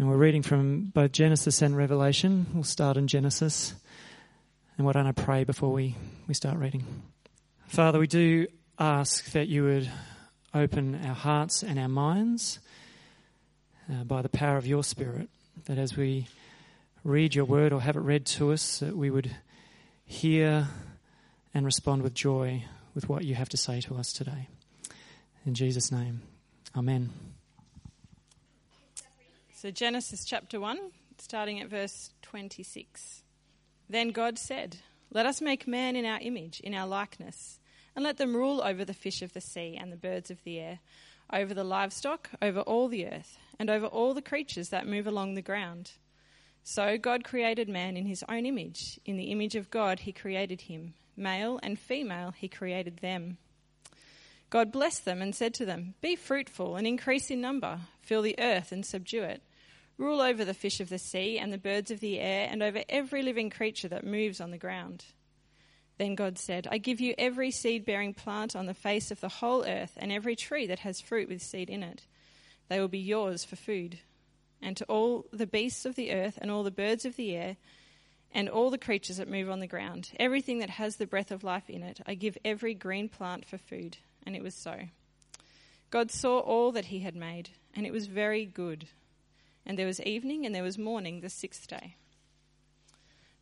And we're reading from both Genesis and Revelation. We'll start in Genesis. And why don't I pray before we, we start reading? Father, we do ask that you would open our hearts and our minds uh, by the power of your Spirit, that as we read your word or have it read to us, that we would hear and respond with joy with what you have to say to us today. In Jesus' name, Amen. So, Genesis chapter 1, starting at verse 26. Then God said, Let us make man in our image, in our likeness, and let them rule over the fish of the sea and the birds of the air, over the livestock, over all the earth, and over all the creatures that move along the ground. So God created man in his own image. In the image of God he created him. Male and female he created them. God blessed them and said to them, Be fruitful and increase in number, fill the earth and subdue it Rule over the fish of the sea and the birds of the air and over every living creature that moves on the ground. Then God said, I give you every seed bearing plant on the face of the whole earth and every tree that has fruit with seed in it. They will be yours for food. And to all the beasts of the earth and all the birds of the air and all the creatures that move on the ground, everything that has the breath of life in it, I give every green plant for food. And it was so. God saw all that he had made, and it was very good. And there was evening and there was morning the sixth day.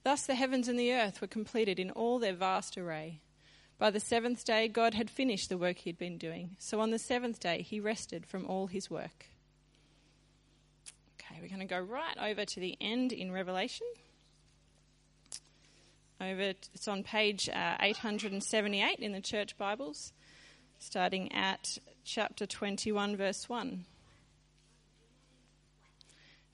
Thus the heavens and the earth were completed in all their vast array. By the seventh day, God had finished the work he had been doing. So on the seventh day, he rested from all his work. Okay, we're going to go right over to the end in Revelation. Over, it's on page uh, 878 in the church Bibles, starting at chapter 21, verse 1.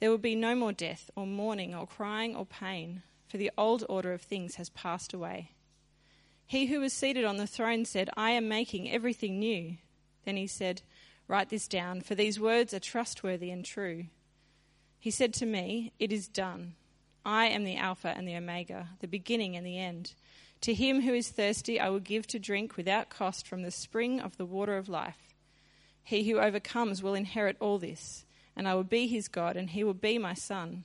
there will be no more death, or mourning, or crying, or pain, for the old order of things has passed away. He who was seated on the throne said, I am making everything new. Then he said, Write this down, for these words are trustworthy and true. He said to me, It is done. I am the Alpha and the Omega, the beginning and the end. To him who is thirsty, I will give to drink without cost from the spring of the water of life. He who overcomes will inherit all this and I will be his God, and he will be my son.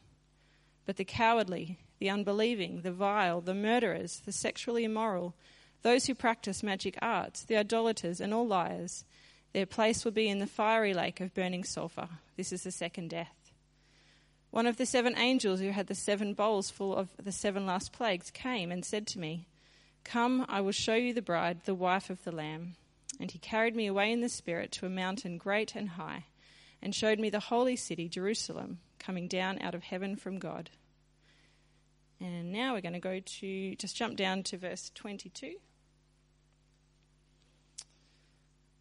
But the cowardly, the unbelieving, the vile, the murderers, the sexually immoral, those who practice magic arts, the idolaters, and all liars, their place will be in the fiery lake of burning sulphur. This is the second death. One of the seven angels who had the seven bowls full of the seven last plagues came and said to me, Come, I will show you the bride, the wife of the Lamb. And he carried me away in the Spirit to a mountain great and high and showed me the holy city, Jerusalem, coming down out of heaven from God. And now we're going to go to, just jump down to verse 22.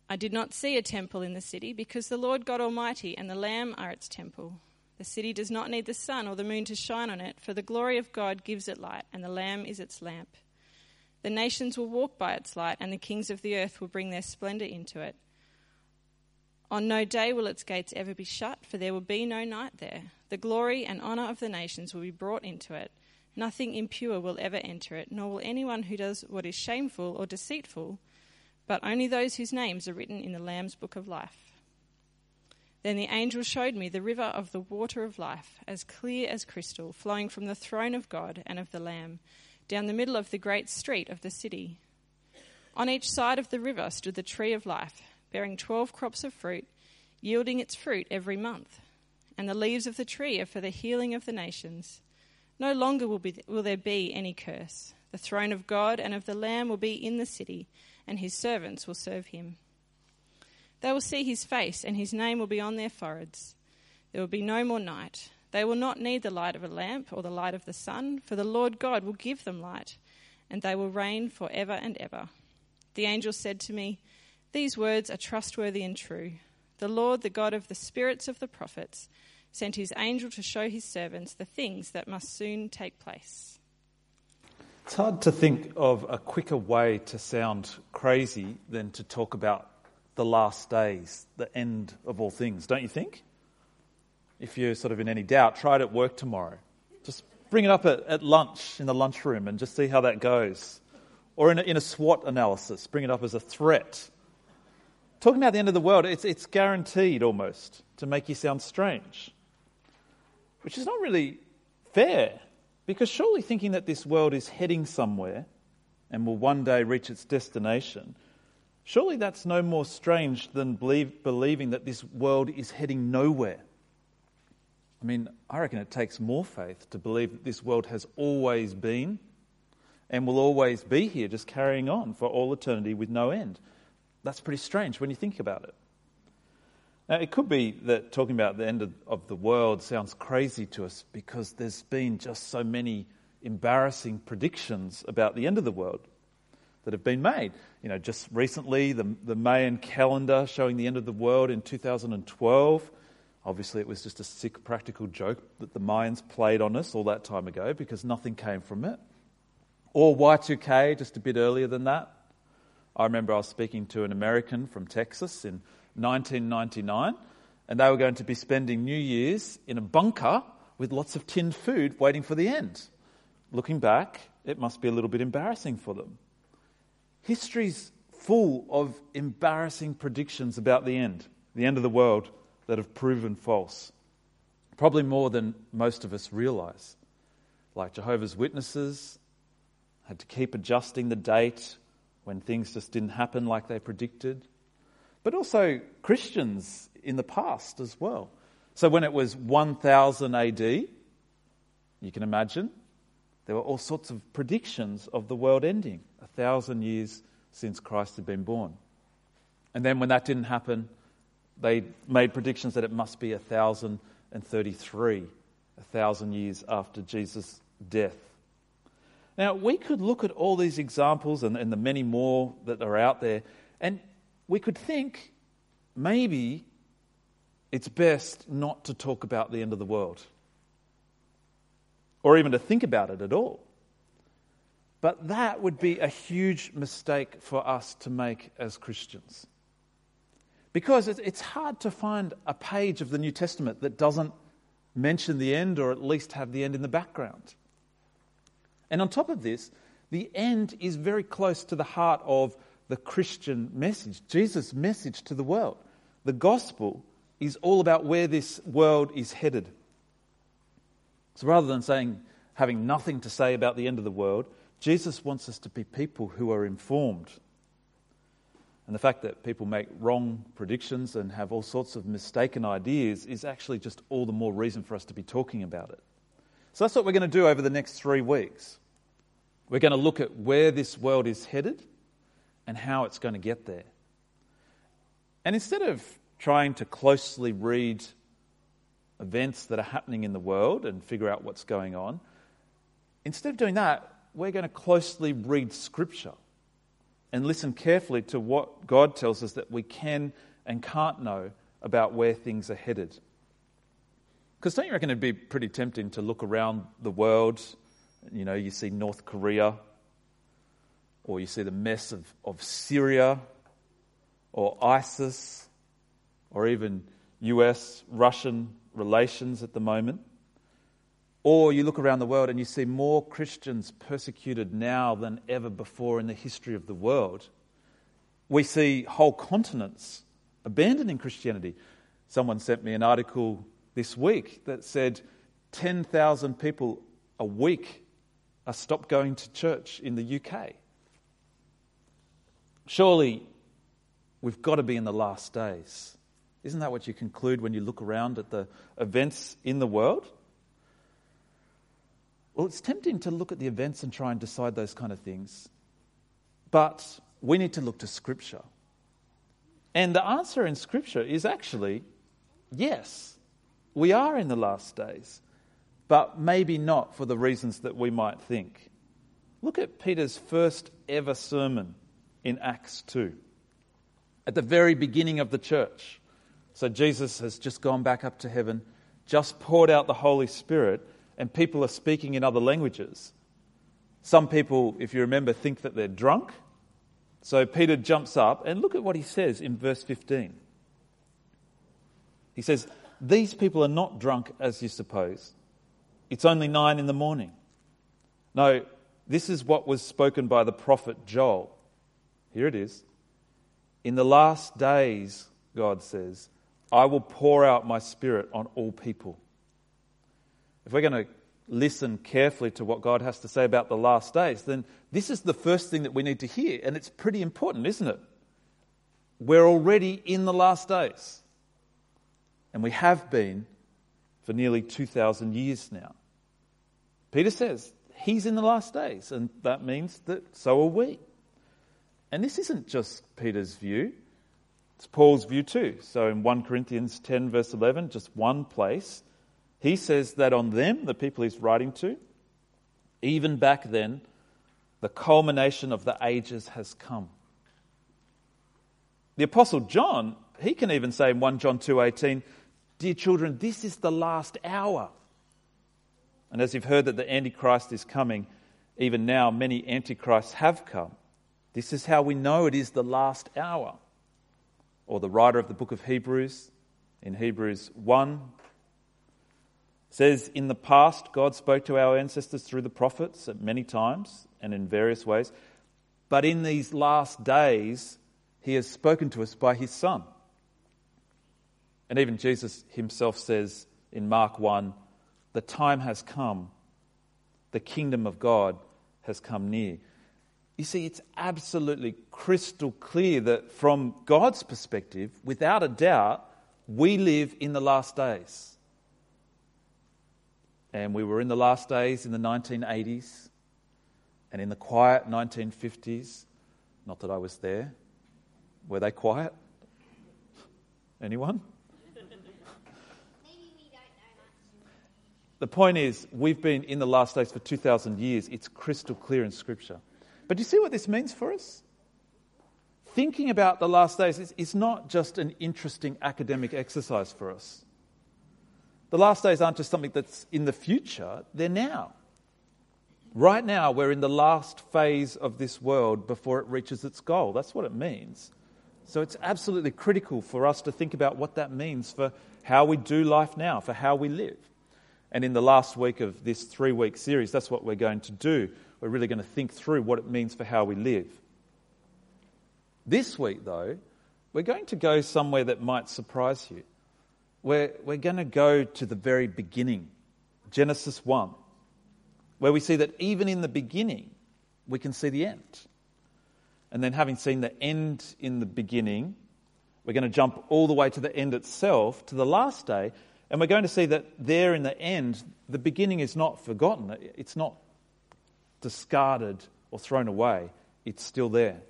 I did not see a temple in the city because the Lord God Almighty and the Lamb are its temple. The city does not need the sun or the moon to shine on it, for the glory of God gives it light, and the Lamb is its lamp. The nations will walk by its light, and the kings of the earth will bring their splendor into it. On no day will its gates ever be shut, for there will be no night there. The glory and honour of the nations will be brought into it. Nothing impure will ever enter it, nor will anyone who does what is shameful or deceitful, but only those whose names are written in the Lamb's book of life. Then the angel showed me the river of the water of life, as clear as crystal, flowing from the throne of God and of the Lamb, down the middle of the great street of the city. On each side of the river stood the tree of life bearing twelve crops of fruit, yielding its fruit every month. And the leaves of the tree are for the healing of the nations. No longer will, be, will there be any curse. The throne of God and of the Lamb will be in the city, and his servants will serve him. They will see his face, and his name will be on their foreheads. There will be no more night. They will not need the light of a lamp or the light of the sun, for the Lord God will give them light, and they will reign for ever and ever. The angel said to me, these words are trustworthy and true. The Lord, the God of the spirits of the prophets, sent his angel to show his servants the things that must soon take place. It's hard to think of a quicker way to sound crazy than to talk about the last days, the end of all things, don't you think? If you're sort of in any doubt, try it at work tomorrow. Just bring it up at, at lunch in the lunchroom and just see how that goes. Or in a, in a SWOT analysis, bring it up as a threat. Talking about the end of the world, it's, it's guaranteed almost to make you sound strange, which is not really fair because surely thinking that this world is heading somewhere and will one day reach its destination, surely that's no more strange than believe, believing that this world is heading nowhere. I mean, I reckon it takes more faith to believe that this world has always been and will always be here, just carrying on for all eternity with no end. That's pretty strange when you think about it. Now, it could be that talking about the end of, of, the world sounds crazy to us because there's been just so many embarrassing predictions about the end of the world that have been made. You know, just recently, the, the Mayan calendar showing the end of the world in 2012. Obviously, it was just a sick practical joke that the Mayans played on us all that time ago because nothing came from it. Or Y2K, just a bit earlier than that. I remember I was speaking to an American from Texas in 1999, and they were going to be spending New Year's in a bunker with lots of tinned food waiting for the end. Looking back, it must be a little bit embarrassing for them. History's full of embarrassing predictions about the end, the end of the world, that have proven false. Probably more than most of us realize. Like Jehovah's Witnesses had to keep adjusting the date when things just didn't happen like they predicted but also Christians in the past as well. So when it was 1000 AD, you can imagine, there were all sorts of predictions of the world ending, a thousand years since Christ had been born. And then when that didn't happen, they made predictions that it must be 1033, a thousand years after Jesus' death. Now, we could look at all these examples and, and the many more that are out there, and we could think maybe it's best not to talk about the end of the world or even to think about it at all. But that would be a huge mistake for us to make as Christians. Because it's hard to find a page of the New Testament that doesn't mention the end or at least have the end in the background. And on top of this, the end is very close to the heart of the Christian message, Jesus' message to the world. The gospel is all about where this world is headed. So rather than saying, having nothing to say about the end of the world, Jesus wants us to be people who are informed. And the fact that people make wrong predictions and have all sorts of mistaken ideas is actually just all the more reason for us to be talking about it. So that's what we're going to do over the next three weeks. We're going to look at where this world is headed and how it's going to get there. And instead of trying to closely read events that are happening in the world and figure out what's going on, instead of doing that, we're going to closely read Scripture and listen carefully to what God tells us that we can and can't know about where things are headed. Because don't you reckon it'd be pretty tempting to look around the world? You know, you see North Korea or you see the mess of, of Syria, or ISIS, or even US Russian relations at the moment. Or you look around the world and you see more Christians persecuted now than ever before in the history of the world. We see whole continents abandoning Christianity. Someone sent me an article this week that said 10,000 people a week are stopped going to church in the UK. Surely we've got to be in the last days. Isn't that what you conclude when you look around at the events in the world? Well, it's tempting to look at the events and try and decide those kind of things. But we need to look to Scripture. And the answer in Scripture is actually yes, we are in the last days, but maybe not for the reasons that we might think. Look at Peter's first ever sermon in Acts 2. At the very beginning of the church. So Jesus has just gone back up to heaven. just poured out the Holy Spirit and people are speaking in other languages. Some people, if you remember, think that they're drunk. So Peter jumps up and look at what he says in verse 15. He says, These people are not drunk as you suppose. It's only nine in the morning. No, this is what was spoken by the prophet Joel. Here it is. In the last days, God says, I will pour out my spirit on all people. If we're going to listen carefully to what God has to say about the last days, then this is the first thing that we need to hear. And it's pretty important, isn't it? We're already in the last days. And we have been for nearly 2,000 years now. Peter says he's in the last days, and that means that so are we. And this isn't just Peter's view, it's Paul's view too. So in 1 Corinthians 10, verse 11, just one place, he says that on them, the people he's writing to, even back then, the culmination of the ages has come. The apostle John, he can even say in 1 John 2:18, "Dear children, this is the last hour." And as you've heard that the antichrist is coming, even now many antichrists have come. This is how we know it is the last hour. Or the writer of the book of Hebrews in Hebrews 1 says, In the past, God spoke to our ancestors through the prophets at many times and in various ways. But in these last days, He has spoken to us by His Son. And even Jesus Himself says in Mark 1 the time has come, the kingdom of God has come near. You see, it's absolutely crystal clear that from God's perspective, without a doubt, we live in the last days. And we were in the last days in the 1980s and in the quiet 1950s. Not that I was there. Were they quiet? Anyone? The point is, we've been in the last days for 2,000 years. It's crystal clear in Scripture. But do you see what this means for us? Thinking about the last days is, is not just an interesting academic exercise for us. The last days aren't just something that's in the future, they're now. Right now, we're in the last phase of this world before it reaches its goal. That's what it means. So it's absolutely critical for us to think about what that means for how we do life now, for how we live. And in the last week of this three week series, that's what we're going to do. We're really going to think through what it means for how we live. This week, though, we're going to go somewhere that might surprise you. We're, we're going to go to the very beginning, Genesis 1, where we see that even in the beginning, we can see the end. And then, having seen the end in the beginning, we're going to jump all the way to the end itself, to the last day, and we're going to see that there in the end, the beginning is not forgotten, it's not discarded or thrown away, it's still there.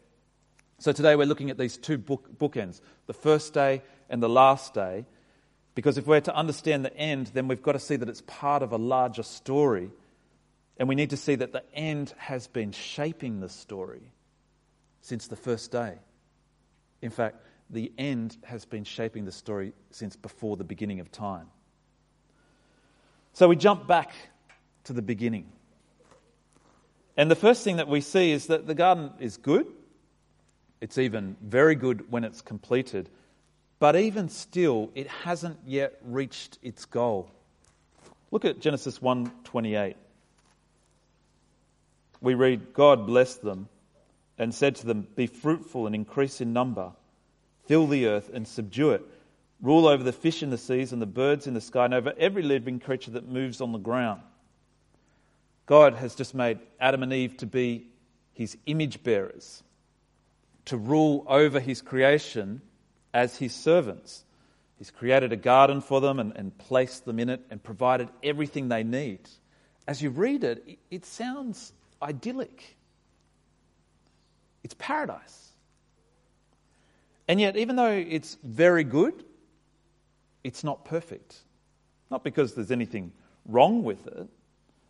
So today we're looking at these two book, bookends the first day and the last day. Because if we're to understand the end, then we've got to see that it's part of a larger story. And we need to see that the end has been shaping the story since the first day. In fact, the end has been shaping the story since before the beginning of time. So we jump back to the beginning. And the first thing that we see is that the garden is good. It's even very good when it's completed. But even still, it hasn't yet reached its goal. Look at Genesis 1:28. We read, God blessed them and said to them, Be fruitful and increase in number, fill the earth and subdue it rule over the fish in the seas and the birds in the sky, and over every living creature that moves on the ground. God has just made Adam and Eve to be his image bearers, to rule over his creation as his servants. He's created a garden for them and, and placed them in it and provided everything they need. As you read it, it, it sounds idyllic. It's paradise. And yet, even though it's very good, it's not perfect. Not because there's anything wrong with it,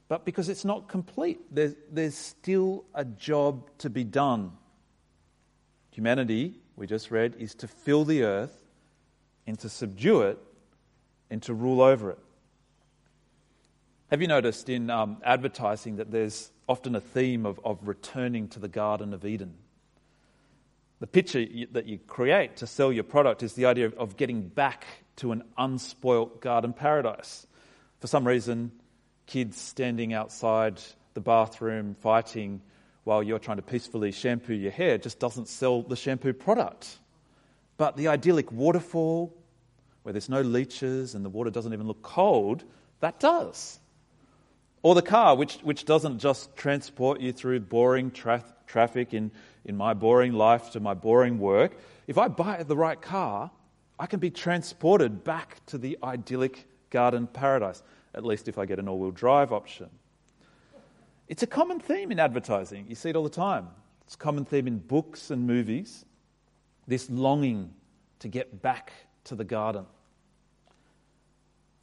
but because it's not complete. There's, there's still a job to be done. Humanity, we just read, is to fill the earth and to subdue it and to rule over it. Have you noticed in um, advertising that there's often a theme of, of returning to the Garden of Eden? The picture that you create to sell your product is the idea of, getting back to an unspoilt garden paradise. For some reason, kids standing outside the bathroom fighting while you're trying to peacefully shampoo your hair just doesn't sell the shampoo product. But the idyllic waterfall, where there's no leeches and the water doesn't even look cold, that does. Or the car, which, which doesn't just transport you through boring tra- traffic in, in my boring life to my boring work. If I buy the right car, I can be transported back to the idyllic garden paradise, at least if I get an all wheel drive option. It's a common theme in advertising. You see it all the time. It's a common theme in books and movies this longing to get back to the garden.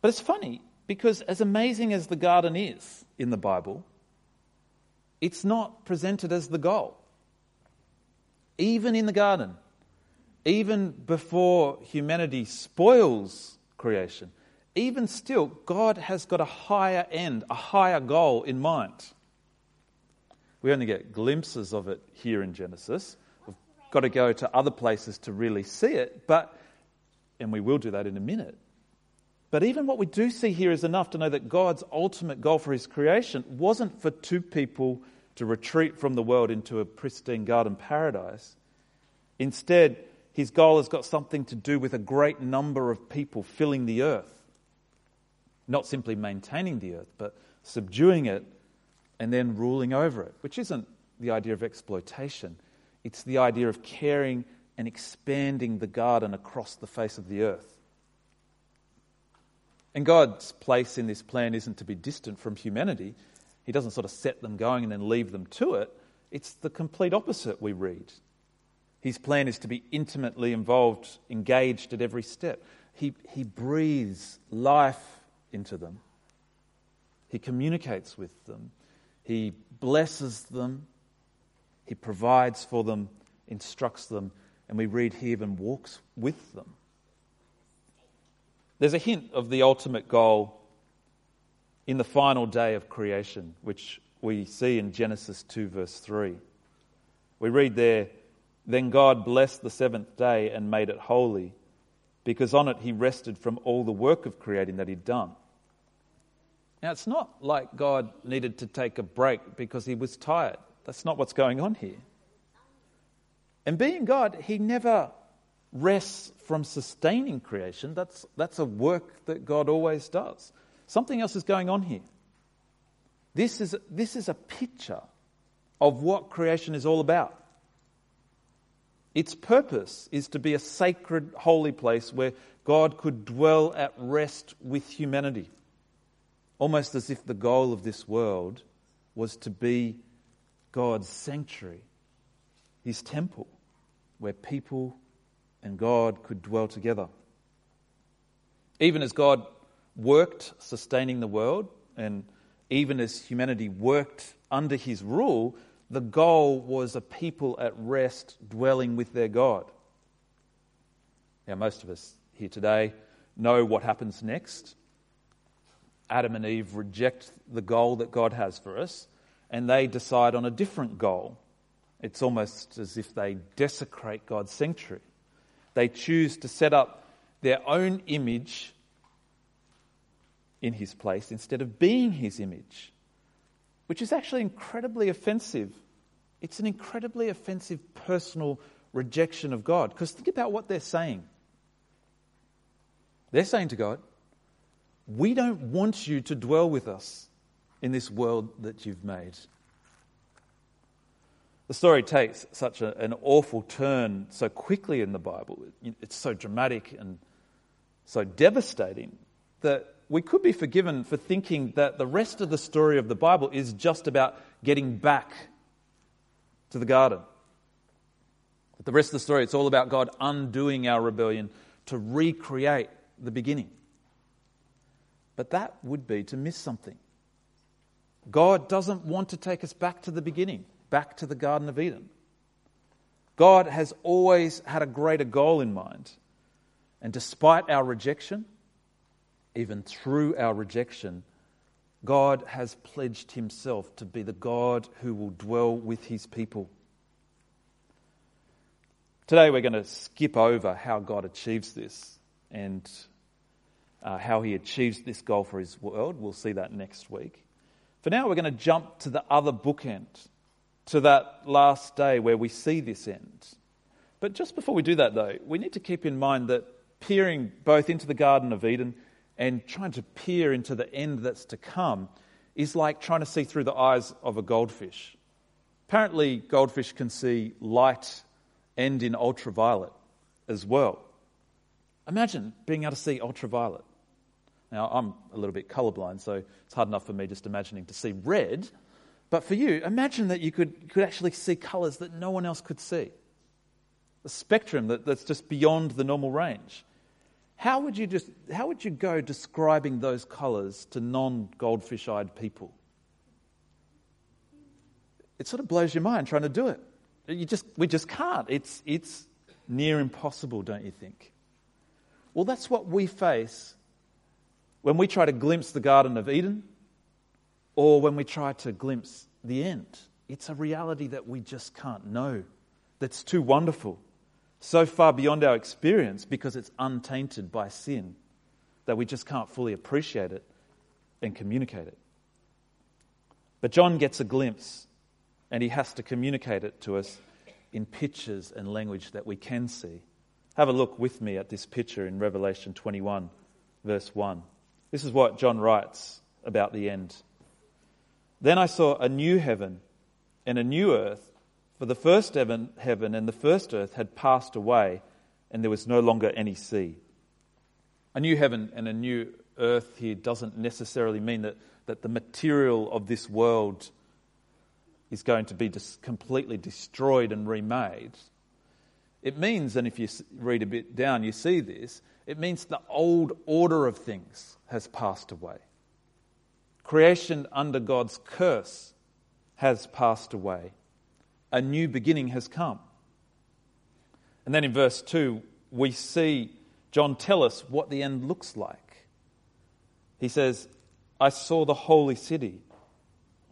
But it's funny because, as amazing as the garden is in the Bible, it's not presented as the goal. Even in the garden, even before humanity spoils creation, even still, God has got a higher end, a higher goal in mind. We only get glimpses of it here in Genesis. We've got to go to other places to really see it, but, and we will do that in a minute. But even what we do see here is enough to know that God's ultimate goal for his creation wasn't for two people to retreat from the world into a pristine garden paradise. Instead, his goal has got something to do with a great number of people filling the earth. Not simply maintaining the earth, but subduing it and then ruling over it, which isn't the idea of exploitation. It's the idea of caring and expanding the garden across the face of the earth. And God's place in this plan isn't to be distant from humanity. He doesn't sort of set them going and then leave them to it. It's the complete opposite we read. His plan is to be intimately involved, engaged at every step. He, he breathes life into them, He communicates with them, he blesses them, He provides for them, instructs them, and we read He even walks with them. There's a hint of the ultimate goal in the final day of creation, which we see in Genesis 2, verse 3. We read there, Then God blessed the seventh day and made it holy, because on it he rested from all the work of creating that he'd done. Now, it's not like God needed to take a break because he was tired. That's not what's going on here. And being God, he never rests from sustaining creation. That's, that's a work that God always does. Something else is going on here. This is, this is a picture of what creation is all about. Its purpose is to be a sacred, holy place where God could dwell at rest with humanity almost as if the goal of this world was to be God's sanctuary, his temple, where people and God could dwell together. Even as God worked sustaining the world, and even as humanity worked under his rule, the goal was a people at rest dwelling with their God. Now, most of us here today know what happens next. Adam and Eve reject the goal that God has for us and they decide on a different goal. It's almost as if they desecrate God's sanctuary. They choose to set up their own image in his place instead of being his image, which is actually incredibly offensive. It's an incredibly offensive personal rejection of God. Because think about what they're saying. They're saying to God, we don't want you to dwell with us in this world that you've made. The story takes such a, an awful turn so quickly in the Bible. It's so dramatic and so devastating that we could be forgiven for thinking that the rest of the story of the Bible is just about getting back to the garden. But the rest of the story, it's all about God undoing our rebellion to recreate the beginning. But that would be to miss something. God doesn't want to take us back to the beginning, back to the Garden of Eden. God has always had a greater goal in mind. And despite our rejection, even through our rejection, God has pledged himself to be the God who will dwell with his people. Today we're going to skip over how God achieves this and uh, how he achieves this goal for his world. We'll see that next week. For now, we're going to jump to the other bookend, to that last day where we see this end. But just before we do that, though, we need to keep in mind that peering both into the Garden of Eden and trying to peer into the end that's to come is like trying to see through the eyes of a goldfish. Apparently, goldfish can see light and in ultraviolet as well. Imagine being able to see ultraviolet. Now, I'm a little bit colorblind, so it's hard enough for me just imagining to see red. But for you, imagine that you could, could actually see colors that no one else could see. A spectrum that, that's just beyond the normal range. How would you just how would you go describing those colors to non-goldfish eyed people? It sort of blows your mind trying to do it. You just we just can't. It's it's near impossible, don't you think? Well, that's what we face when we try to glimpse the Garden of Eden or when we try to glimpse the end. It's a reality that we just can't know, that's too wonderful, so far beyond our experience because it's untainted by sin that we just can't fully appreciate it and communicate it. But John gets a glimpse and he has to communicate it to us in pictures and language that we can see. Have a look with me at this picture in Revelation 21, verse 1. This is what John writes about the end. Then I saw a new heaven and a new earth, for the first heaven, and the first earth had passed away, and there was no longer any sea. A new heaven and a new earth here doesn't necessarily mean that, that the material of this world is going to be dis- completely destroyed and remade. It means, and if you read a bit down, you see this, it means the old order of things has passed away. Creation under God's curse has passed away. A new beginning has come. And then in verse 2, we see John tell us what the end looks like. He says, I saw the holy city,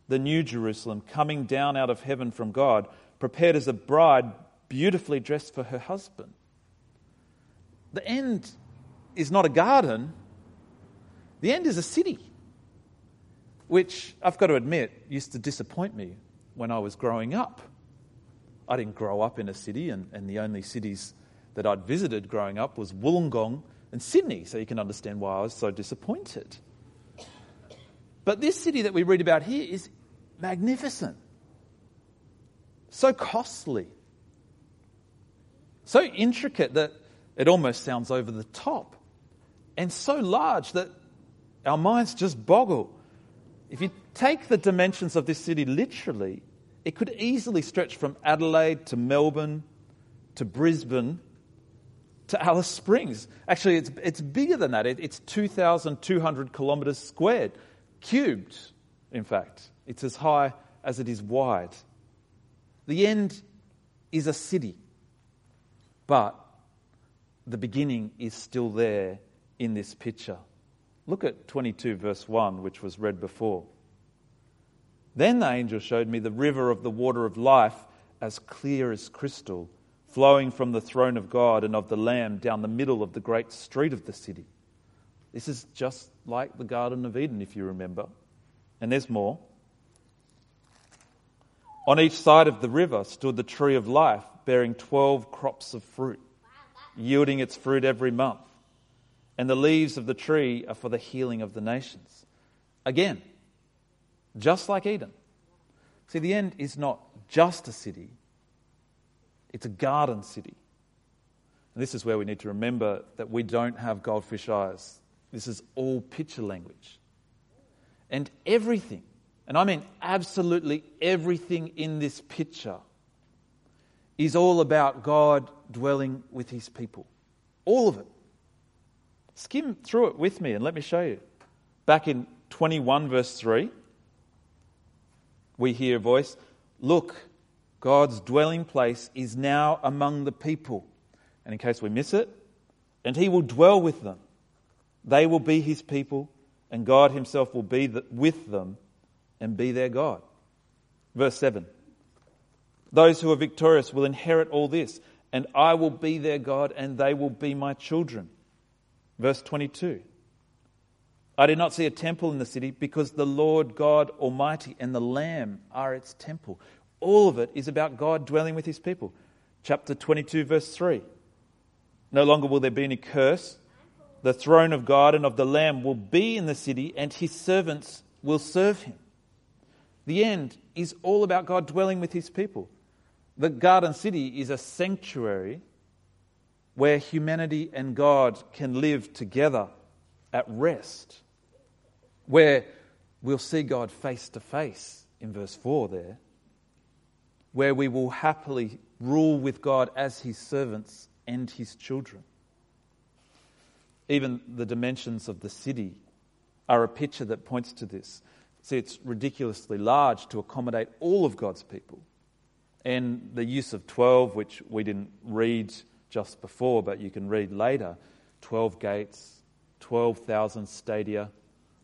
the new Jerusalem, coming down out of heaven from God, prepared as a bride beautifully dressed for her husband. The end is not a garden, the end is a city, which I've got to admit used to disappoint me when I was growing up. I didn't grow up in a city, and, and the only cities that I'd visited growing up was Wollongong and Sydney, so you can understand why I was so disappointed. But this city that we read about here is magnificent, so costly, so intricate that it almost sounds over the top, and so large that our minds just boggle. If you take the dimensions of this city literally, it could easily stretch from Adelaide to Melbourne to Brisbane to Alice Springs. Actually, it's, it's bigger than that. It, it's 2,200 kilometres squared, cubed, in fact. It's as high as it is wide. The end is a city, but the beginning is still there in this picture. Look at 22, verse 1, which was read before. Then the angel showed me the river of the water of life, as clear as crystal, flowing from the throne of God and of the Lamb down the middle of the great street of the city. This is just like the Garden of Eden, if you remember. And there's more. On each side of the river stood the tree of life, bearing 12 crops of fruit, yielding its fruit every month and the leaves of the tree are for the healing of the nations. Again, just like Eden. See, the end is not just a city, it's a garden city. And this is where we need to remember that we don't have goldfish eyes. This is all picture language. And everything, and I mean absolutely everything in this picture, is all about God dwelling with his people. All of it. Skim through it with me and let me show you. Back in 21, verse 3, we hear a voice Look, God's dwelling place is now among the people. And in case we miss it, and he will dwell with them. They will be his people, and God Himself will be with them and be their God. Verse 7 Those who are victorious will inherit all this, and I will be their God, and they will be my children. Verse 22 I did not see a temple in the city because the Lord God Almighty and the Lamb are its temple. All of it is about God dwelling with his people. Chapter 22, verse 3. No longer will there be any curse. The throne of God and of the Lamb will be in the city, and his servants will serve him. The end is all about God dwelling with his people. The garden city is a sanctuary where humanity and God can live together at rest, where we'll see God face to face in verse 4 there, where we will happily rule with God as his servants and his children. Even the dimensions of the city are a picture that points to this. See, it's ridiculously large to accommodate all of God's people. And the use of 12, which we didn't read just before, but you can read later 12 gates, 12,000 stadia,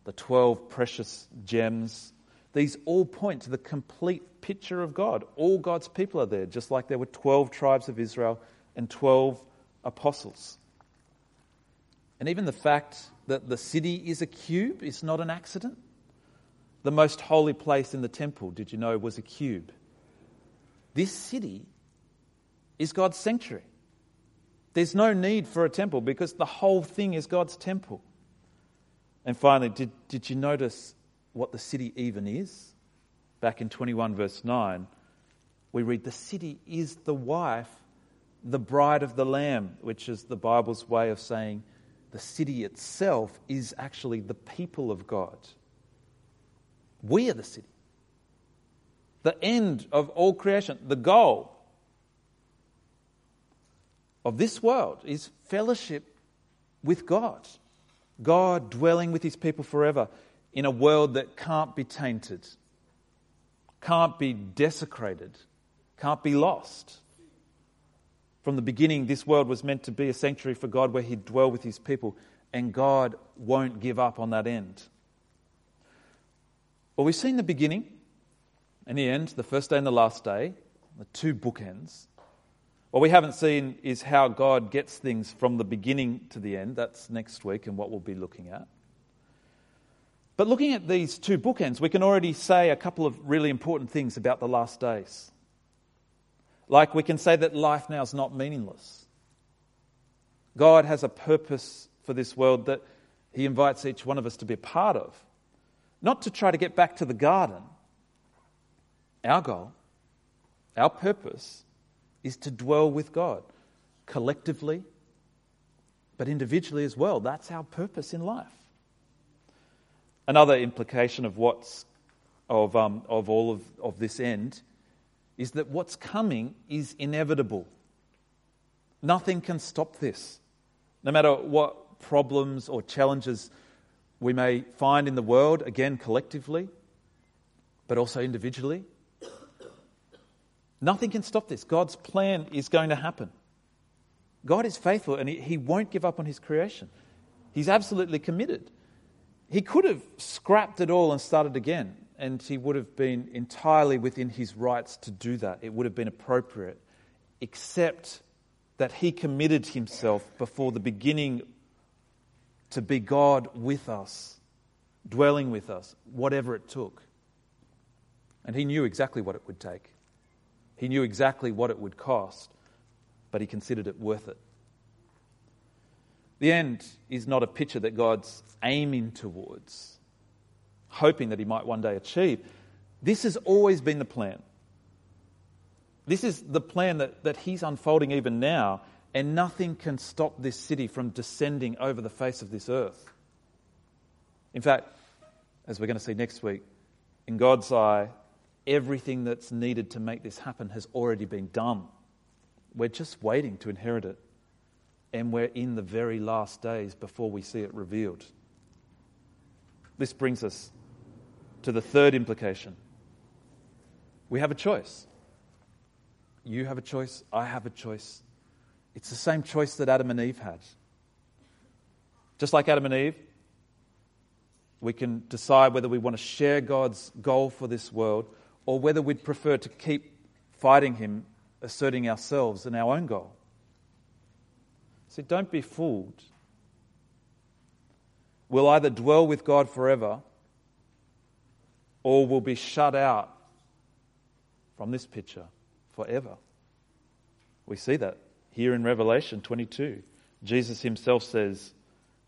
the 12 precious gems. These all point to the complete picture of God. All God's people are there, just like there were 12 tribes of Israel and 12 apostles. And even the fact that the city is a cube is not an accident. The most holy place in the temple, did you know, was a cube. This city is God's sanctuary. There's no need for a temple because the whole thing is God's temple. And finally, did, did you notice what the city even is? Back in 21, verse 9, we read, The city is the wife, the bride of the Lamb, which is the Bible's way of saying the city itself is actually the people of God. We are the city. The end of all creation, the goal of this world is fellowship with God. God dwelling with his people forever in a world that can't be tainted, can't be desecrated, can't be lost. From the beginning, this world was meant to be a sanctuary for God where he'd dwell with his people, and God won't give up on that end. Well, we've seen the beginning and the end, the first day and the last day, the two bookends. What we haven't seen is how God gets things from the beginning to the end. That's next week and what we'll be looking at. But looking at these two bookends, we can already say a couple of really important things about the last days. Like we can say that life now is not meaningless. God has a purpose for this world that He invites each one of us to be a part of. Not to try to get back to the garden. Our goal, our purpose, is to dwell with God collectively, but individually as well. That's our purpose in life. Another implication of what's of, um, of all of, of this end is that what's coming is inevitable. Nothing can stop this. No matter what problems or challenges we may find in the world, again, collectively, but also individually. Nothing can stop this. God's plan is going to happen. God is faithful and he, won't give up on his creation. He's absolutely committed. He could have scrapped it all and started again, and he would have been entirely within his rights to do that. It would have been appropriate, except that he committed himself before the beginning to be God with us, dwelling with us, whatever it took. And he knew exactly what it would take. He knew exactly what it would cost, but he considered it worth it. The end is not a picture that God's aiming towards, hoping that he might one day achieve. This has always been the plan. This is the plan that, that he's unfolding even now, and nothing can stop this city from descending over the face of this earth. In fact, as we're going to see next week, in God's eye, everything that's needed to make this happen has already been done. We're just waiting to inherit it. And we're in the very last days before we see it revealed. This brings us to the third implication. We have a choice. You have a choice. I have a choice. It's the same choice that Adam and Eve had. Just like Adam and Eve, We can decide whether we want to share God's goal for this world or whether we'd prefer to keep fighting Him, asserting ourselves and our own goal. See, don't be fooled. We'll either dwell with God forever or we'll be shut out from this picture forever. We see that here in Revelation 22. Jesus himself says,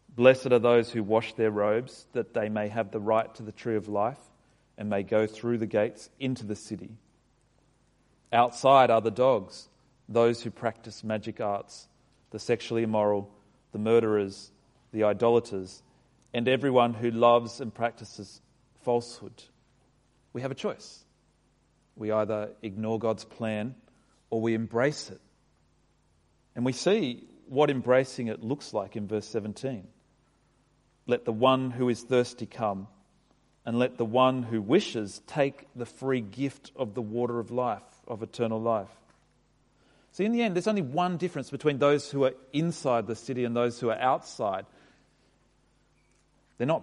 Blessed are those who wash their robes, that they may have the right to the tree of life and may go through the gates into the city. Outside are the dogs, those who practice magic arts, the sexually immoral, the murderers, the idolaters, and everyone who loves and practices falsehood. We have a choice. We either ignore God's plan or we embrace it. And we see what embracing it looks like in verse 17. Let the one who is thirsty come, and let the one who wishes take the free gift of the water of life, of eternal life. See, in the end, there's only one difference between those who are inside the city and those who are outside. They're not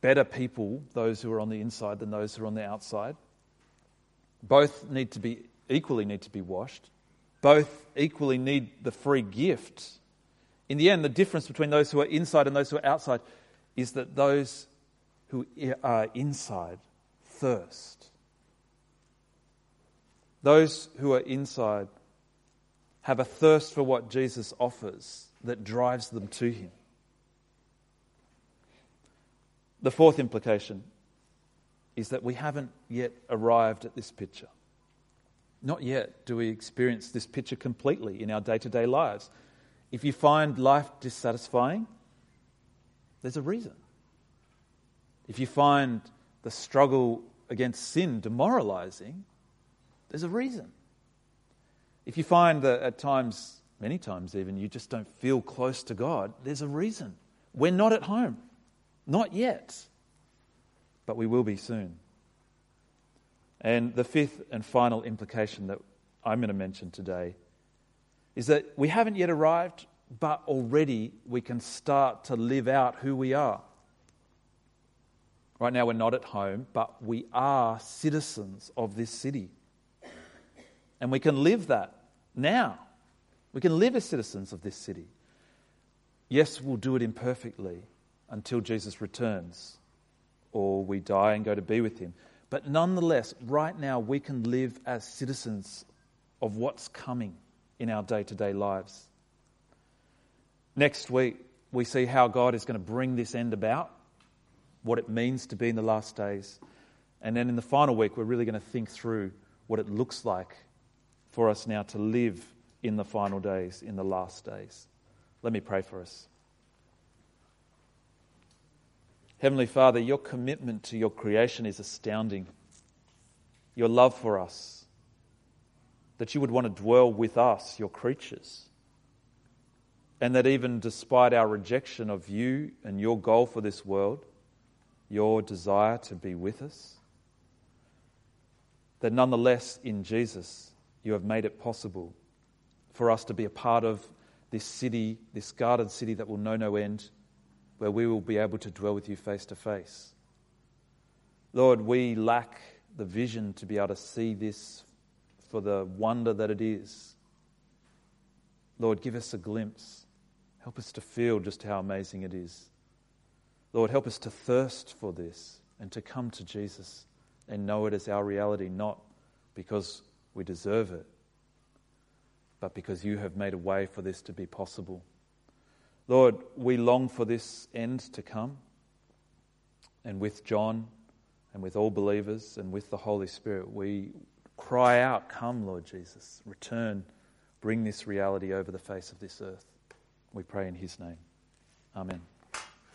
better people, those who are on the inside, than those who are on the outside. Both need to be equally need to be washed. Both equally need the free gift in the end, the difference between those who are inside and those who are outside is that those who uh, are inside thirst. Those who are inside have a thirst for what Jesus offers that drives them to Him. The fourth implication is that we haven't yet arrived at this picture. Not yet do we experience this picture completely in our day to day lives. If you find life dissatisfying, there's a reason. If you find the struggle against sin demoralizing, there's a reason. If you find that at times, many times even, you just don't feel close to God, there's a reason. We're not at home. Not yet. But we will be soon. And the fifth and final implication that I'm going to mention today is that we haven't yet arrived, but already we can start to live out who we are. Right now, we're not at home, but we are citizens of this city. And we can live that now. We can live as citizens of this city. Yes, we'll do it imperfectly until Jesus returns or we die and go to be with him. But nonetheless, right now, we can live as citizens of what's coming in our day to day lives. Next week, we see how God is going to bring this end about, what it means to be in the last days. And then in the final week, we're really going to think through what it looks like for us now to live in the final days, in the last days. Let me pray for us. Heavenly Father, your commitment to your creation is astounding. Your love for us, that you would want to dwell with us, your creatures. And that even despite our rejection of you and your goal for this world, your desire to be with us, that nonetheless in Jesus you have made it possible for us to be a part of this city, this guarded city that will know no end, where we will be able to dwell with you face to face. Lord, we lack the vision to be able to see this for the wonder that it is. Lord, give us a glimpse. Help us to feel just how amazing it is. Lord, help us to thirst for this and to come to Jesus and know it as our reality, not because we deserve it, but because you have made a way for this to be possible. Lord, we long for this end to come. And with John and with all believers and with the Holy Spirit, we cry out, Come, Lord Jesus, return, bring this reality over the face of this earth. We pray in his name. Amen.